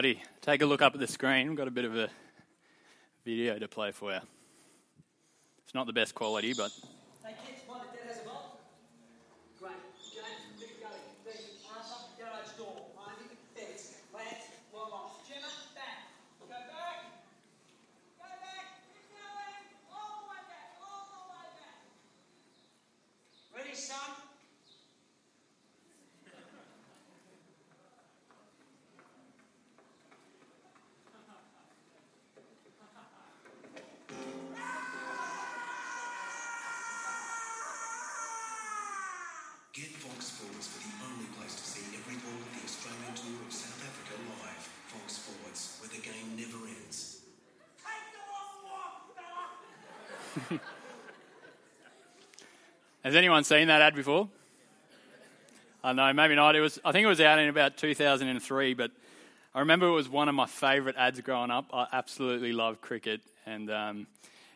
Alrighty, take a look up at the screen. We've got a bit of a video to play for you. It's not the best quality, but has anyone seen that ad before? I know, maybe not. It was. I think it was out in about 2003, but I remember it was one of my favourite ads growing up. I absolutely loved cricket, and um,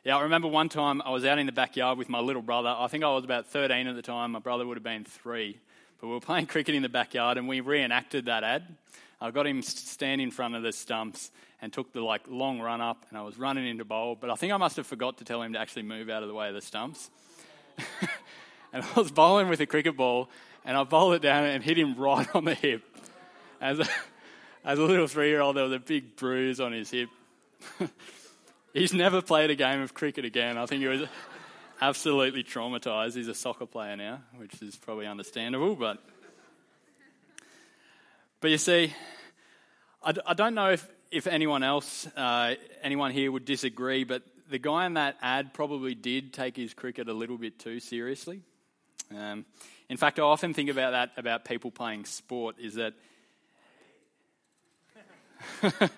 yeah, I remember one time I was out in the backyard with my little brother. I think I was about 13 at the time. My brother would have been three, but we were playing cricket in the backyard, and we reenacted that ad. I got him stand in front of the stumps and took the like long run up, and I was running into bowl, but I think I must have forgot to tell him to actually move out of the way of the stumps. and I was bowling with a cricket ball, and I bowled it down and hit him right on the hip. As a, as a little three year old, there was a big bruise on his hip. He's never played a game of cricket again. I think he was absolutely traumatized. He's a soccer player now, which is probably understandable, but. But you see, I, don't know if, if anyone else, uh, anyone here would disagree, but the guy in that ad probably did take his cricket a little bit too seriously. Um, in fact, I often think about that about people playing sport is that. but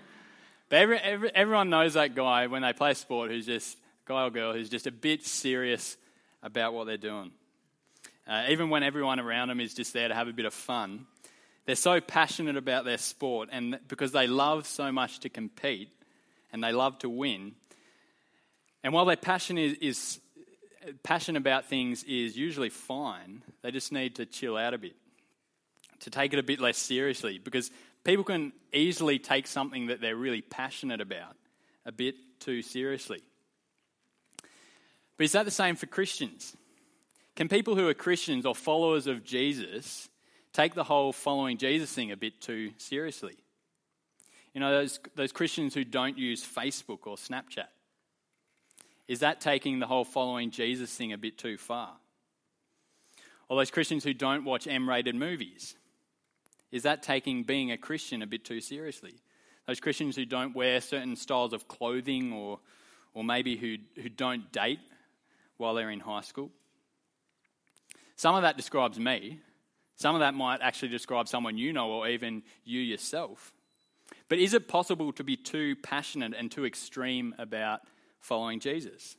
every, every, everyone knows that guy when they play sport who's just, guy or girl, who's just a bit serious about what they're doing. Uh, even when everyone around them is just there to have a bit of fun, they're so passionate about their sport, and because they love so much to compete and they love to win. And while their passion is, is passion about things is usually fine, they just need to chill out a bit, to take it a bit less seriously, because people can easily take something that they're really passionate about a bit too seriously. But is that the same for Christians? Can people who are Christians or followers of Jesus take the whole following Jesus thing a bit too seriously? You know, those, those Christians who don't use Facebook or Snapchat. Is that taking the whole following Jesus thing a bit too far? Or those Christians who don't watch M rated movies. Is that taking being a Christian a bit too seriously? Those Christians who don't wear certain styles of clothing or, or maybe who, who don't date while they're in high school. Some of that describes me. Some of that might actually describe someone you know or even you yourself. But is it possible to be too passionate and too extreme about following Jesus?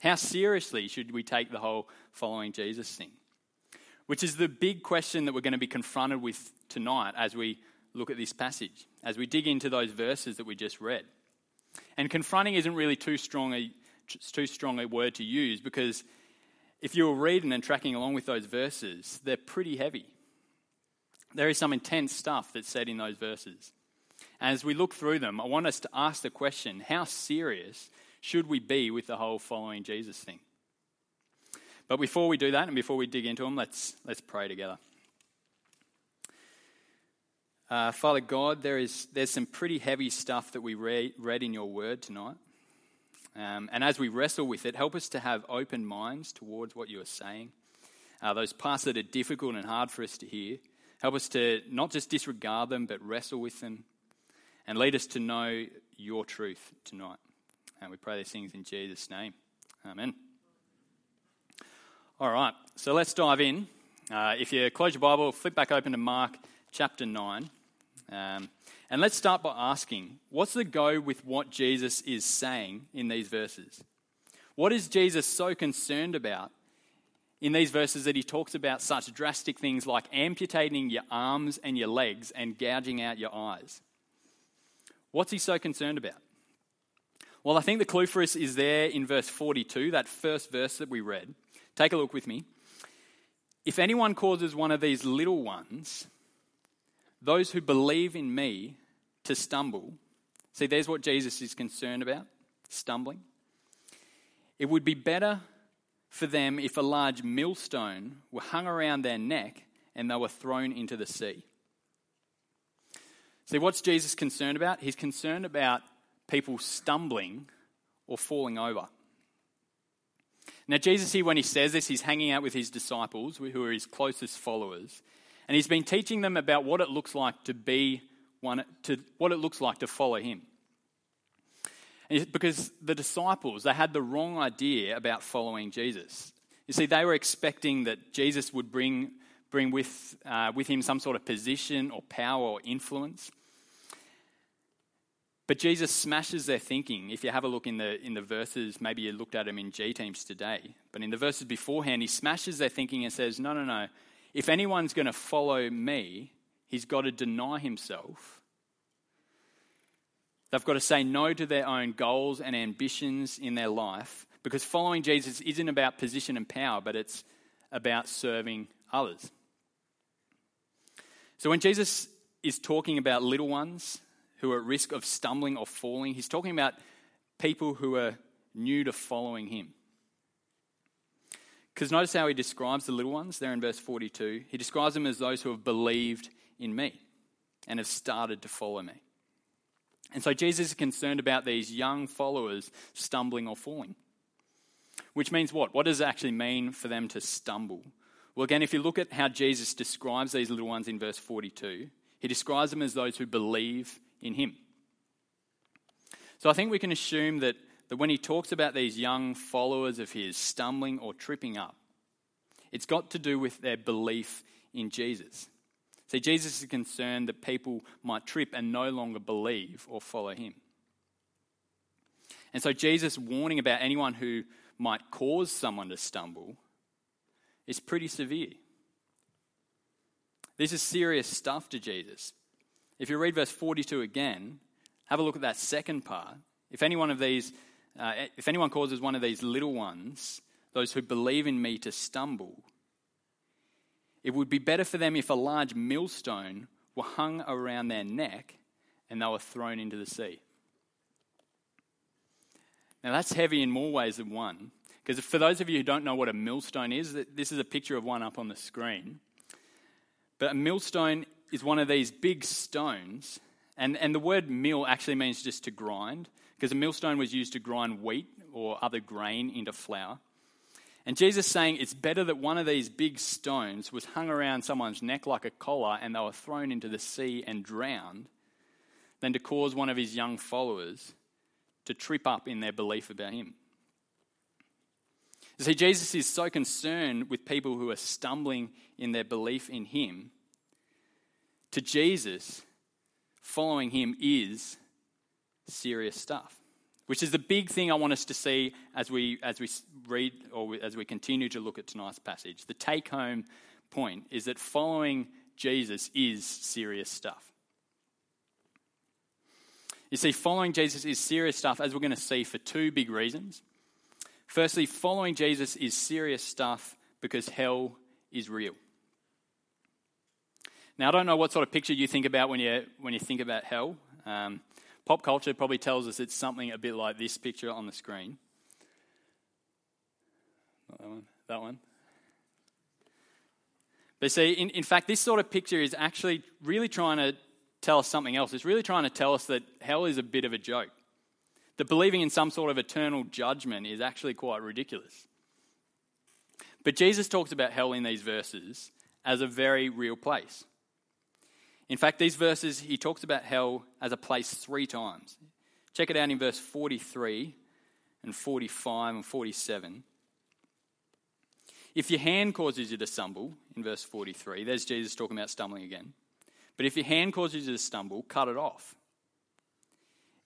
How seriously should we take the whole following Jesus thing? Which is the big question that we're going to be confronted with tonight as we look at this passage, as we dig into those verses that we just read. And confronting isn't really too strong a, too strong a word to use because if you were reading and tracking along with those verses, they're pretty heavy. There is some intense stuff that's said in those verses. And as we look through them, I want us to ask the question how serious should we be with the whole following Jesus thing? But before we do that and before we dig into them, let's, let's pray together. Uh, Father God, there is, there's some pretty heavy stuff that we read, read in your word tonight. Um, and as we wrestle with it, help us to have open minds towards what you are saying. Uh, those parts that are difficult and hard for us to hear, help us to not just disregard them, but wrestle with them. And lead us to know your truth tonight. And we pray these things in Jesus' name. Amen. All right, so let's dive in. Uh, if you close your Bible, flip back open to Mark chapter 9. Um, and let's start by asking what's the go with what Jesus is saying in these verses? What is Jesus so concerned about in these verses that he talks about such drastic things like amputating your arms and your legs and gouging out your eyes? What's he so concerned about? Well, I think the clue for us is there in verse 42, that first verse that we read. Take a look with me. If anyone causes one of these little ones, those who believe in me, to stumble, see, there's what Jesus is concerned about stumbling. It would be better for them if a large millstone were hung around their neck and they were thrown into the sea. See, what's Jesus concerned about? He's concerned about people stumbling or falling over. Now, Jesus here, when he says this, he's hanging out with his disciples, who are his closest followers, and he's been teaching them about what it looks like to be one, to what it looks like to follow him. Because the disciples, they had the wrong idea about following Jesus. You see, they were expecting that Jesus would bring, bring with, uh, with him some sort of position or power or influence. But Jesus smashes their thinking. If you have a look in the, in the verses, maybe you looked at them in G teams today, but in the verses beforehand, he smashes their thinking and says, No, no, no. If anyone's going to follow me, he's got to deny himself. They've got to say no to their own goals and ambitions in their life because following Jesus isn't about position and power, but it's about serving others. So when Jesus is talking about little ones, who are at risk of stumbling or falling. He's talking about people who are new to following him. Because notice how he describes the little ones there in verse 42. He describes them as those who have believed in me and have started to follow me. And so Jesus is concerned about these young followers stumbling or falling. Which means what? What does it actually mean for them to stumble? Well, again, if you look at how Jesus describes these little ones in verse 42, he describes them as those who believe in him. So I think we can assume that, that when he talks about these young followers of his stumbling or tripping up, it's got to do with their belief in Jesus. See, Jesus is concerned that people might trip and no longer believe or follow him. And so Jesus' warning about anyone who might cause someone to stumble is pretty severe. This is serious stuff to Jesus. If you read verse 42 again, have a look at that second part. If any one of these, uh, if anyone causes one of these little ones, those who believe in me, to stumble, it would be better for them if a large millstone were hung around their neck and they were thrown into the sea. Now, that's heavy in more ways than one. Because for those of you who don't know what a millstone is, this is a picture of one up on the screen. But a millstone is one of these big stones. And, and the word mill actually means just to grind, because a millstone was used to grind wheat or other grain into flour. And Jesus saying it's better that one of these big stones was hung around someone's neck like a collar and they were thrown into the sea and drowned than to cause one of his young followers to trip up in their belief about him. You see, Jesus is so concerned with people who are stumbling in their belief in him to Jesus, following him is serious stuff. Which is the big thing I want us to see as we, as we read or as we continue to look at tonight's passage. The take home point is that following Jesus is serious stuff. You see, following Jesus is serious stuff, as we're going to see, for two big reasons. Firstly, following Jesus is serious stuff because hell is real. Now, I don't know what sort of picture you think about when you, when you think about hell. Um, pop culture probably tells us it's something a bit like this picture on the screen. Not that one. That one. But see, in, in fact, this sort of picture is actually really trying to tell us something else. It's really trying to tell us that hell is a bit of a joke. That believing in some sort of eternal judgment is actually quite ridiculous. But Jesus talks about hell in these verses as a very real place. In fact, these verses, he talks about hell as a place three times. Check it out in verse 43 and 45 and 47. If your hand causes you to stumble, in verse 43, there's Jesus talking about stumbling again. But if your hand causes you to stumble, cut it off.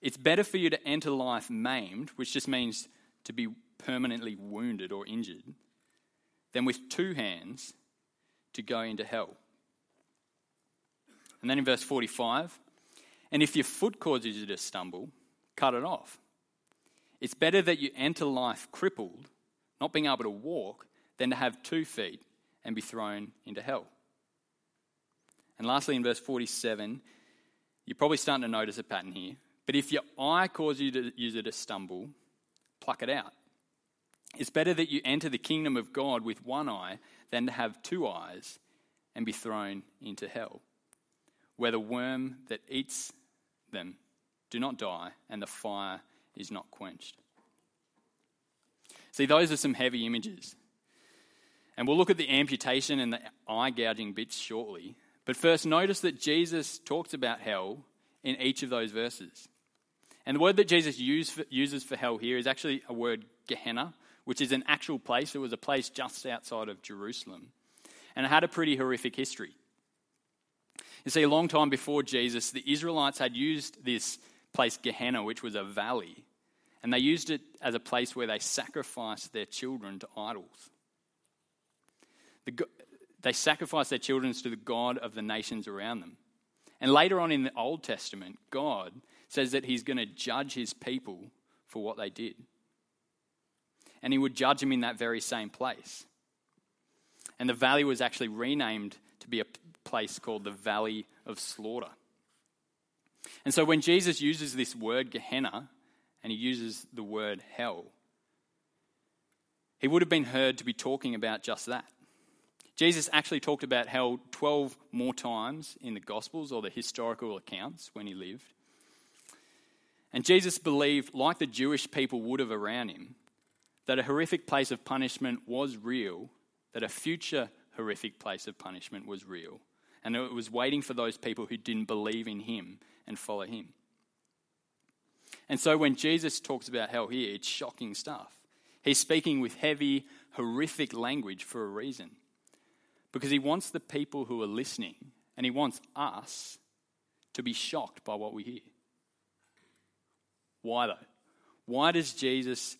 It's better for you to enter life maimed, which just means to be permanently wounded or injured, than with two hands to go into hell and then in verse 45, and if your foot causes you to stumble, cut it off. It's better that you enter life crippled, not being able to walk, than to have two feet and be thrown into hell. And lastly, in verse 47, you're probably starting to notice a pattern here. But if your eye causes you to use it to stumble, pluck it out. It's better that you enter the kingdom of God with one eye than to have two eyes and be thrown into hell, where the worm that eats them do not die and the fire is not quenched. See, those are some heavy images. And we'll look at the amputation and the eye gouging bits shortly. But first, notice that Jesus talks about hell in each of those verses. And the word that Jesus uses for hell here is actually a word Gehenna, which is an actual place. It was a place just outside of Jerusalem. And it had a pretty horrific history. You see, a long time before Jesus, the Israelites had used this place, Gehenna, which was a valley, and they used it as a place where they sacrificed their children to idols. The, they sacrificed their children to the God of the nations around them. And later on in the Old Testament, God says that he's going to judge his people for what they did. And he would judge them in that very same place. And the valley was actually renamed to be a place called the Valley of Slaughter. And so when Jesus uses this word Gehenna and he uses the word hell, he would have been heard to be talking about just that. Jesus actually talked about hell 12 more times in the Gospels or the historical accounts when he lived. And Jesus believed, like the Jewish people would have around him, that a horrific place of punishment was real, that a future horrific place of punishment was real, and it was waiting for those people who didn't believe in him and follow him. And so when Jesus talks about hell here, it's shocking stuff. He's speaking with heavy, horrific language for a reason because he wants the people who are listening and he wants us to be shocked by what we hear. Why though? Why does Jesus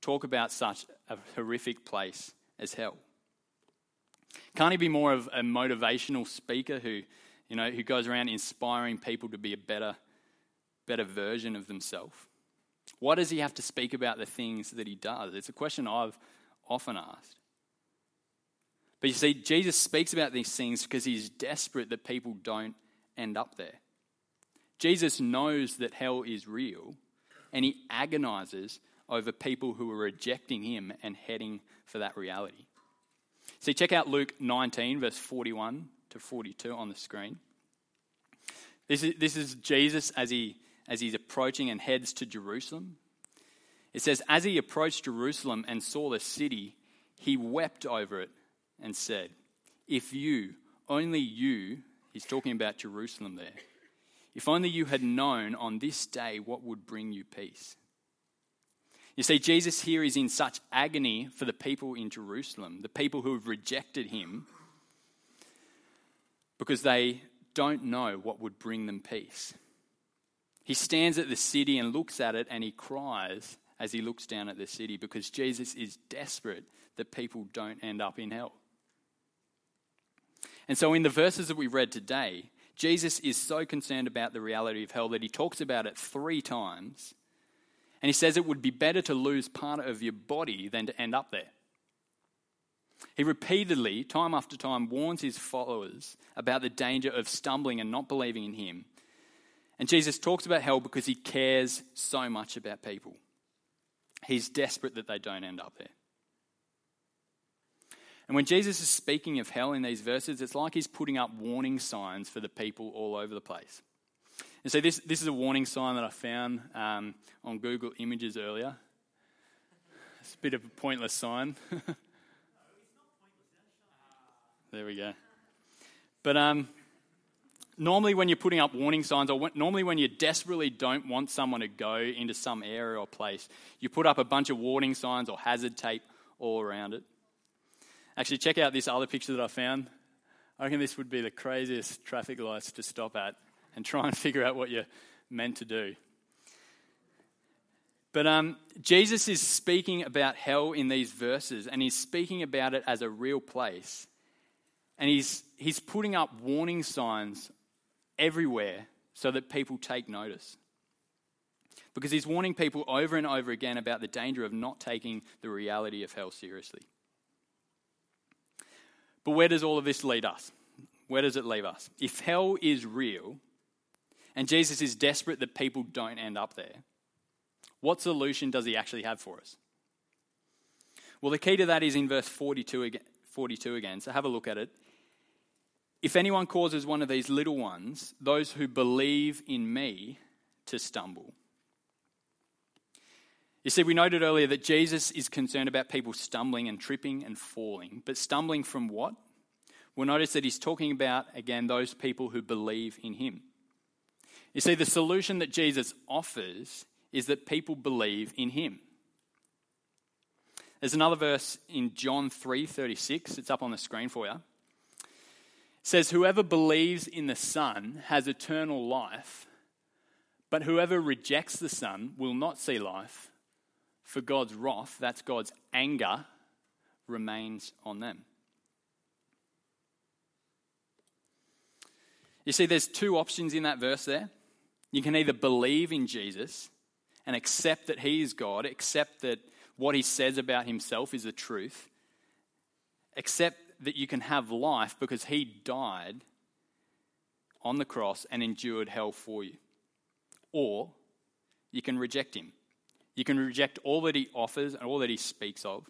talk about such a horrific place as hell? Can't he be more of a motivational speaker who, you know, who goes around inspiring people to be a better, better version of themselves? Why does he have to speak about the things that he does? It's a question I've often asked. But you see, Jesus speaks about these things because he's desperate that people don't end up there. Jesus knows that hell is real, and he agonizes over people who are rejecting him and heading for that reality. See, check out Luke 19, verse 41 to 42 on the screen. This is, this is Jesus as, he, as he's approaching and heads to Jerusalem. It says, As he approached Jerusalem and saw the city, he wept over it and said, If you, only you, he's talking about Jerusalem there, if only you had known on this day what would bring you peace. You see, Jesus here is in such agony for the people in Jerusalem, the people who have rejected him, because they don't know what would bring them peace. He stands at the city and looks at it and he cries as he looks down at the city because Jesus is desperate that people don't end up in hell. And so, in the verses that we read today, Jesus is so concerned about the reality of hell that he talks about it three times. And he says it would be better to lose part of your body than to end up there. He repeatedly, time after time, warns his followers about the danger of stumbling and not believing in him. And Jesus talks about hell because he cares so much about people. He's desperate that they don't end up there. And when Jesus is speaking of hell in these verses, it's like he's putting up warning signs for the people all over the place. And so this, this is a warning sign that I found um, on Google Images earlier. It's a bit of a pointless sign. there we go. But um, normally, when you're putting up warning signs, or when, normally when you desperately don't want someone to go into some area or place, you put up a bunch of warning signs or hazard tape all around it. Actually, check out this other picture that I found. I reckon this would be the craziest traffic lights to stop at and try and figure out what you're meant to do. But um, Jesus is speaking about hell in these verses, and he's speaking about it as a real place. And he's, he's putting up warning signs everywhere so that people take notice. Because he's warning people over and over again about the danger of not taking the reality of hell seriously. But where does all of this lead us? Where does it leave us? If hell is real, And Jesus is desperate that people don't end up there. What solution does he actually have for us? Well, the key to that is in verse 42 again, 42 again. So have a look at it. If anyone causes one of these little ones, those who believe in me, to stumble. You see, we noted earlier that Jesus is concerned about people stumbling and tripping and falling. But stumbling from what? We'll notice that he's talking about, again, those people who believe in him. You see, the solution that Jesus offers is that people believe in him. There's another verse in John 3:36. It's up on the screen for you. It says, "Whoever believes in the Son has eternal life, but whoever rejects the Son will not see life, for God's wrath, that's God's anger, remains on them." You see, there's two options in that verse there. You can either believe in Jesus and accept that he is God, accept that what he says about himself is the truth, accept that you can have life because he died on the cross and endured hell for you. Or you can reject him. You can reject all that he offers and all that he speaks of.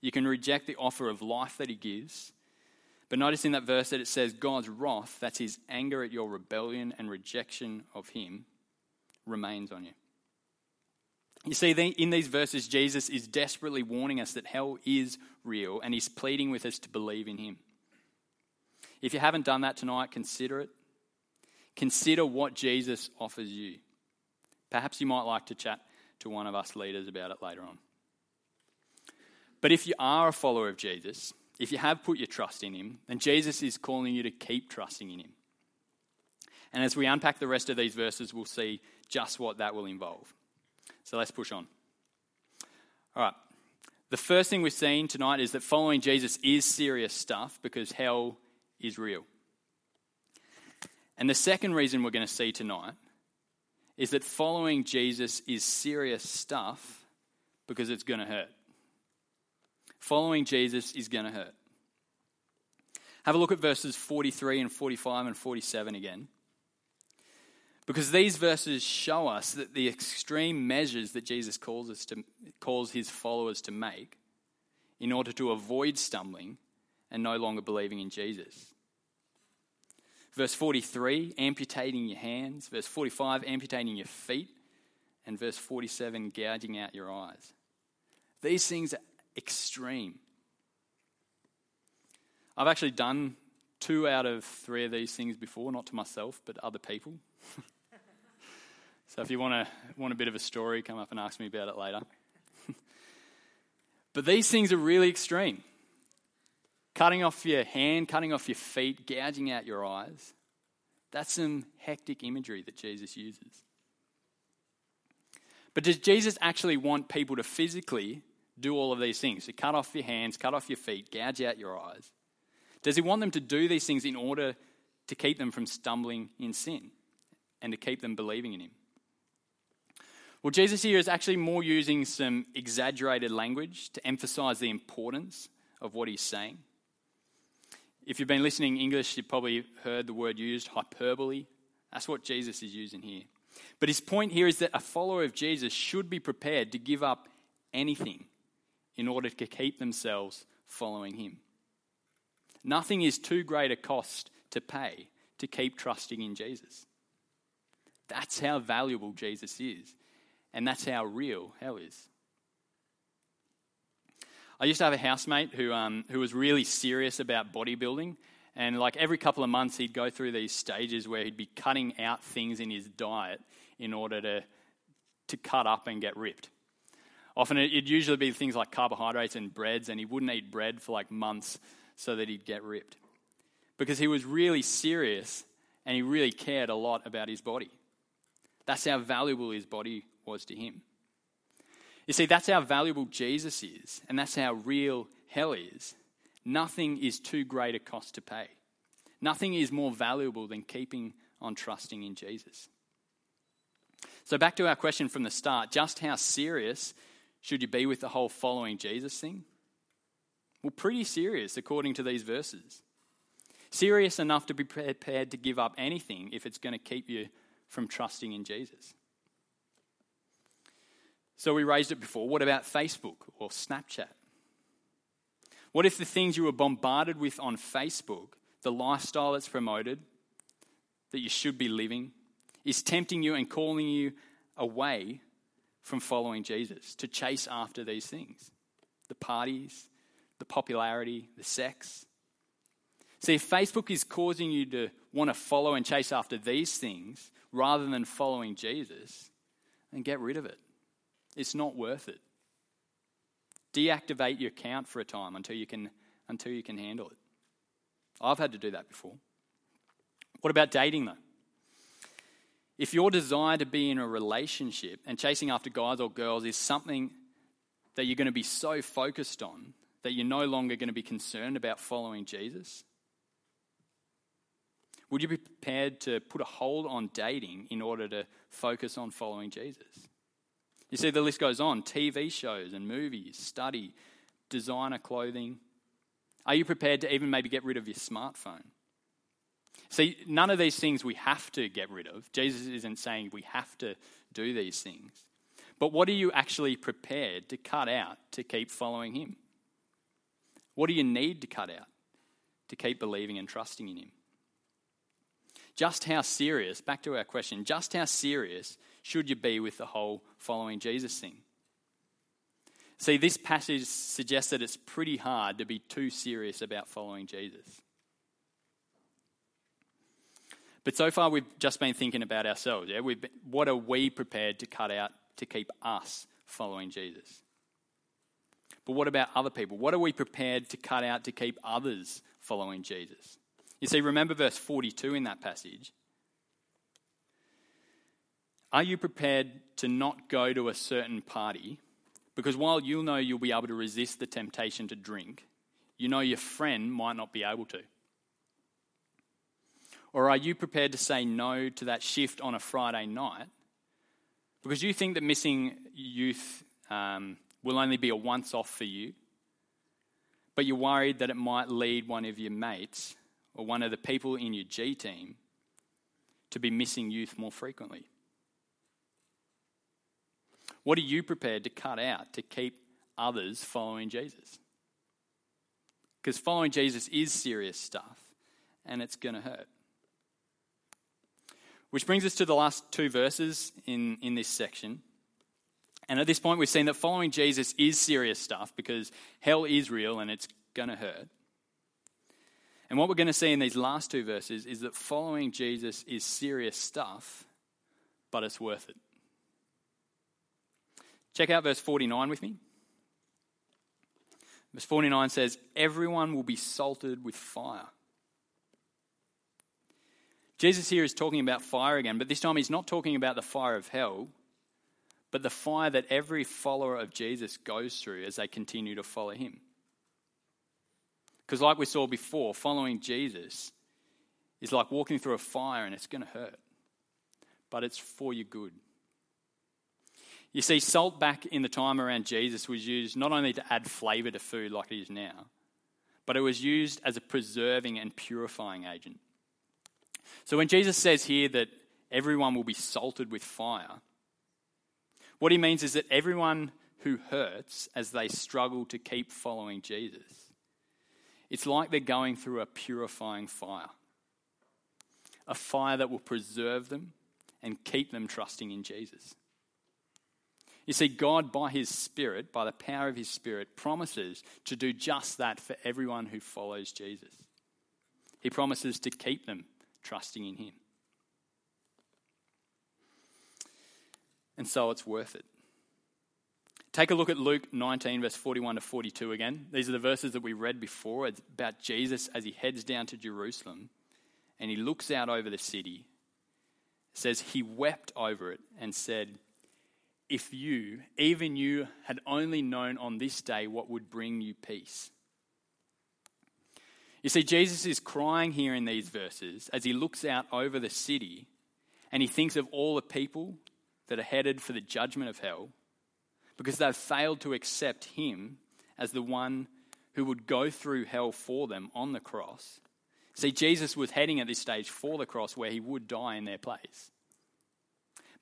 You can reject the offer of life that he gives. But notice in that verse that it says God's wrath, that's his anger at your rebellion and rejection of him, remains on you. You see, in these verses, Jesus is desperately warning us that hell is real and he's pleading with us to believe in him. If you haven't done that tonight, consider it. Consider what Jesus offers you. Perhaps you might like to chat to one of us leaders about it later on. But if you are a follower of Jesus, if you have put your trust in him, then Jesus is calling you to keep trusting in him. And as we unpack the rest of these verses, we'll see just what that will involve. So let's push on. All right. The first thing we're seeing tonight is that following Jesus is serious stuff because hell is real. And the second reason we're going to see tonight is that following Jesus is serious stuff because it's going to hurt. Following Jesus is going to hurt. Have a look at verses 43 and 45 and 47 again. Because these verses show us that the extreme measures that Jesus calls, us to, calls his followers to make in order to avoid stumbling and no longer believing in Jesus. Verse 43, amputating your hands. Verse 45, amputating your feet. And verse 47, gouging out your eyes. These things are extreme. I've actually done two out of three of these things before, not to myself, but other people. So if you want, to, want a bit of a story, come up and ask me about it later. but these things are really extreme. Cutting off your hand, cutting off your feet, gouging out your eyes. That's some hectic imagery that Jesus uses. But does Jesus actually want people to physically do all of these things? To cut off your hands, cut off your feet, gouge out your eyes? Does he want them to do these things in order to keep them from stumbling in sin and to keep them believing in him? Well, Jesus here is actually more using some exaggerated language to emphasize the importance of what he's saying. If you've been listening English, you've probably heard the word used, hyperbole. That's what Jesus is using here. But his point here is that a follower of Jesus should be prepared to give up anything in order to keep themselves following him. Nothing is too great a cost to pay to keep trusting in Jesus. That's how valuable Jesus is. And that's how real hell is. I used to have a housemate who, um, who was really serious about bodybuilding. And like every couple of months, he'd go through these stages where he'd be cutting out things in his diet in order to, to cut up and get ripped. Often it'd usually be things like carbohydrates and breads, and he wouldn't eat bread for like months so that he'd get ripped. Because he was really serious and he really cared a lot about his body. That's how valuable his body was to him. You see, that's how valuable Jesus is, and that's how real hell is. Nothing is too great a cost to pay. Nothing is more valuable than keeping on trusting in Jesus. So, back to our question from the start just how serious should you be with the whole following Jesus thing? Well, pretty serious, according to these verses. Serious enough to be prepared to give up anything if it's going to keep you from trusting in Jesus. So we raised it before. What about Facebook or Snapchat? What if the things you were bombarded with on Facebook, the lifestyle that's promoted, that you should be living, is tempting you and calling you away from following Jesus, to chase after these things the parties, the popularity, the sex. See, if Facebook is causing you to want to follow and chase after these things rather than following Jesus, then get rid of it. It's not worth it. Deactivate your account for a time until you can, until you can handle it. I've had to do that before. What about dating, though? If your desire to be in a relationship and chasing after guys or girls is something that you're going to be so focused on that you're no longer going to be concerned about following Jesus, would you be prepared to put a hold on dating in order to focus on following Jesus? You see, the list goes on TV shows and movies, study, designer clothing. Are you prepared to even maybe get rid of your smartphone? See, none of these things we have to get rid of. Jesus isn't saying we have to do these things. But what are you actually prepared to cut out to keep following Him? What do you need to cut out to keep believing and trusting in Him? Just how serious, back to our question, just how serious should you be with the whole following Jesus thing? See, this passage suggests that it's pretty hard to be too serious about following Jesus. But so far, we've just been thinking about ourselves. Yeah? Been, what are we prepared to cut out to keep us following Jesus? But what about other people? What are we prepared to cut out to keep others following Jesus? You see, remember verse 42 in that passage. Are you prepared to not go to a certain party? Because while you'll know you'll be able to resist the temptation to drink, you know your friend might not be able to. Or are you prepared to say no to that shift on a Friday night because you think that missing youth um, will only be a once off for you, but you're worried that it might lead one of your mates or one of the people in your G team to be missing youth more frequently? What are you prepared to cut out to keep others following Jesus? Because following Jesus is serious stuff and it's going to hurt. Which brings us to the last two verses in, in this section. And at this point, we've seen that following Jesus is serious stuff because hell is real and it's going to hurt. And what we're going to see in these last two verses is that following Jesus is serious stuff, but it's worth it. Check out verse 49 with me. Verse 49 says, Everyone will be salted with fire. Jesus here is talking about fire again, but this time he's not talking about the fire of hell, but the fire that every follower of Jesus goes through as they continue to follow him. Because, like we saw before, following Jesus is like walking through a fire and it's going to hurt, but it's for your good. You see, salt back in the time around Jesus was used not only to add flavour to food like it is now, but it was used as a preserving and purifying agent. So when Jesus says here that everyone will be salted with fire, what he means is that everyone who hurts as they struggle to keep following Jesus it's like they're going through a purifying fire, a fire that will preserve them and keep them trusting in Jesus. You see, God, by His Spirit, by the power of His Spirit, promises to do just that for everyone who follows Jesus. He promises to keep them trusting in Him. And so it's worth it. Take a look at Luke 19, verse 41 to 42 again. These are the verses that we read before. It's about Jesus as he heads down to Jerusalem and he looks out over the city. It says, He wept over it and said, If you, even you, had only known on this day what would bring you peace. You see, Jesus is crying here in these verses as he looks out over the city and he thinks of all the people that are headed for the judgment of hell because they've failed to accept him as the one who would go through hell for them on the cross. See, Jesus was heading at this stage for the cross where he would die in their place.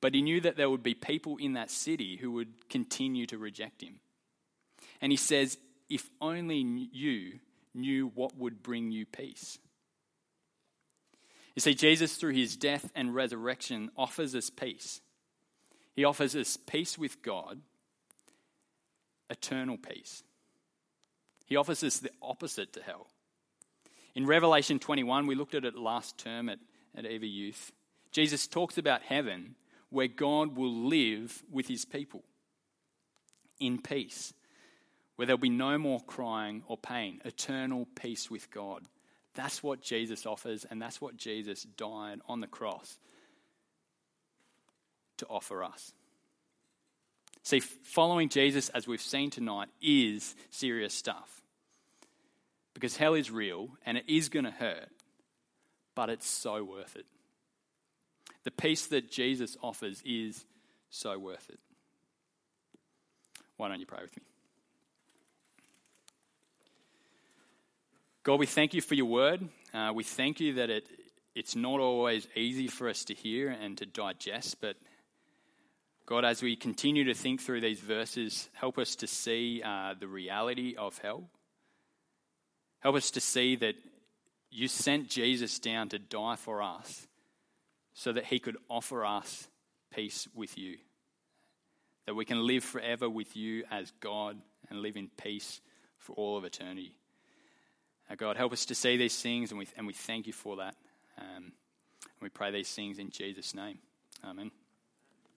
But he knew that there would be people in that city who would continue to reject him. And he says, If only you knew what would bring you peace. You see, Jesus, through his death and resurrection, offers us peace. He offers us peace with God, eternal peace. He offers us the opposite to hell. In Revelation 21, we looked at it last term at, at EV Youth. Jesus talks about heaven where God will live with his people in peace, where there'll be no more crying or pain, eternal peace with God. That's what Jesus offers, and that's what Jesus died on the cross to offer us. See, following Jesus, as we've seen tonight, is serious stuff. Because hell is real and it is going to hurt, but it's so worth it. The peace that Jesus offers is so worth it. Why don't you pray with me? God, we thank you for your word. Uh, we thank you that it, it's not always easy for us to hear and to digest, but God, as we continue to think through these verses, help us to see uh, the reality of hell. Help us to see that you sent Jesus down to die for us so that he could offer us peace with you. That we can live forever with you as God and live in peace for all of eternity. God, help us to see these things, and we, and we thank you for that. Um, we pray these things in Jesus' name. Amen.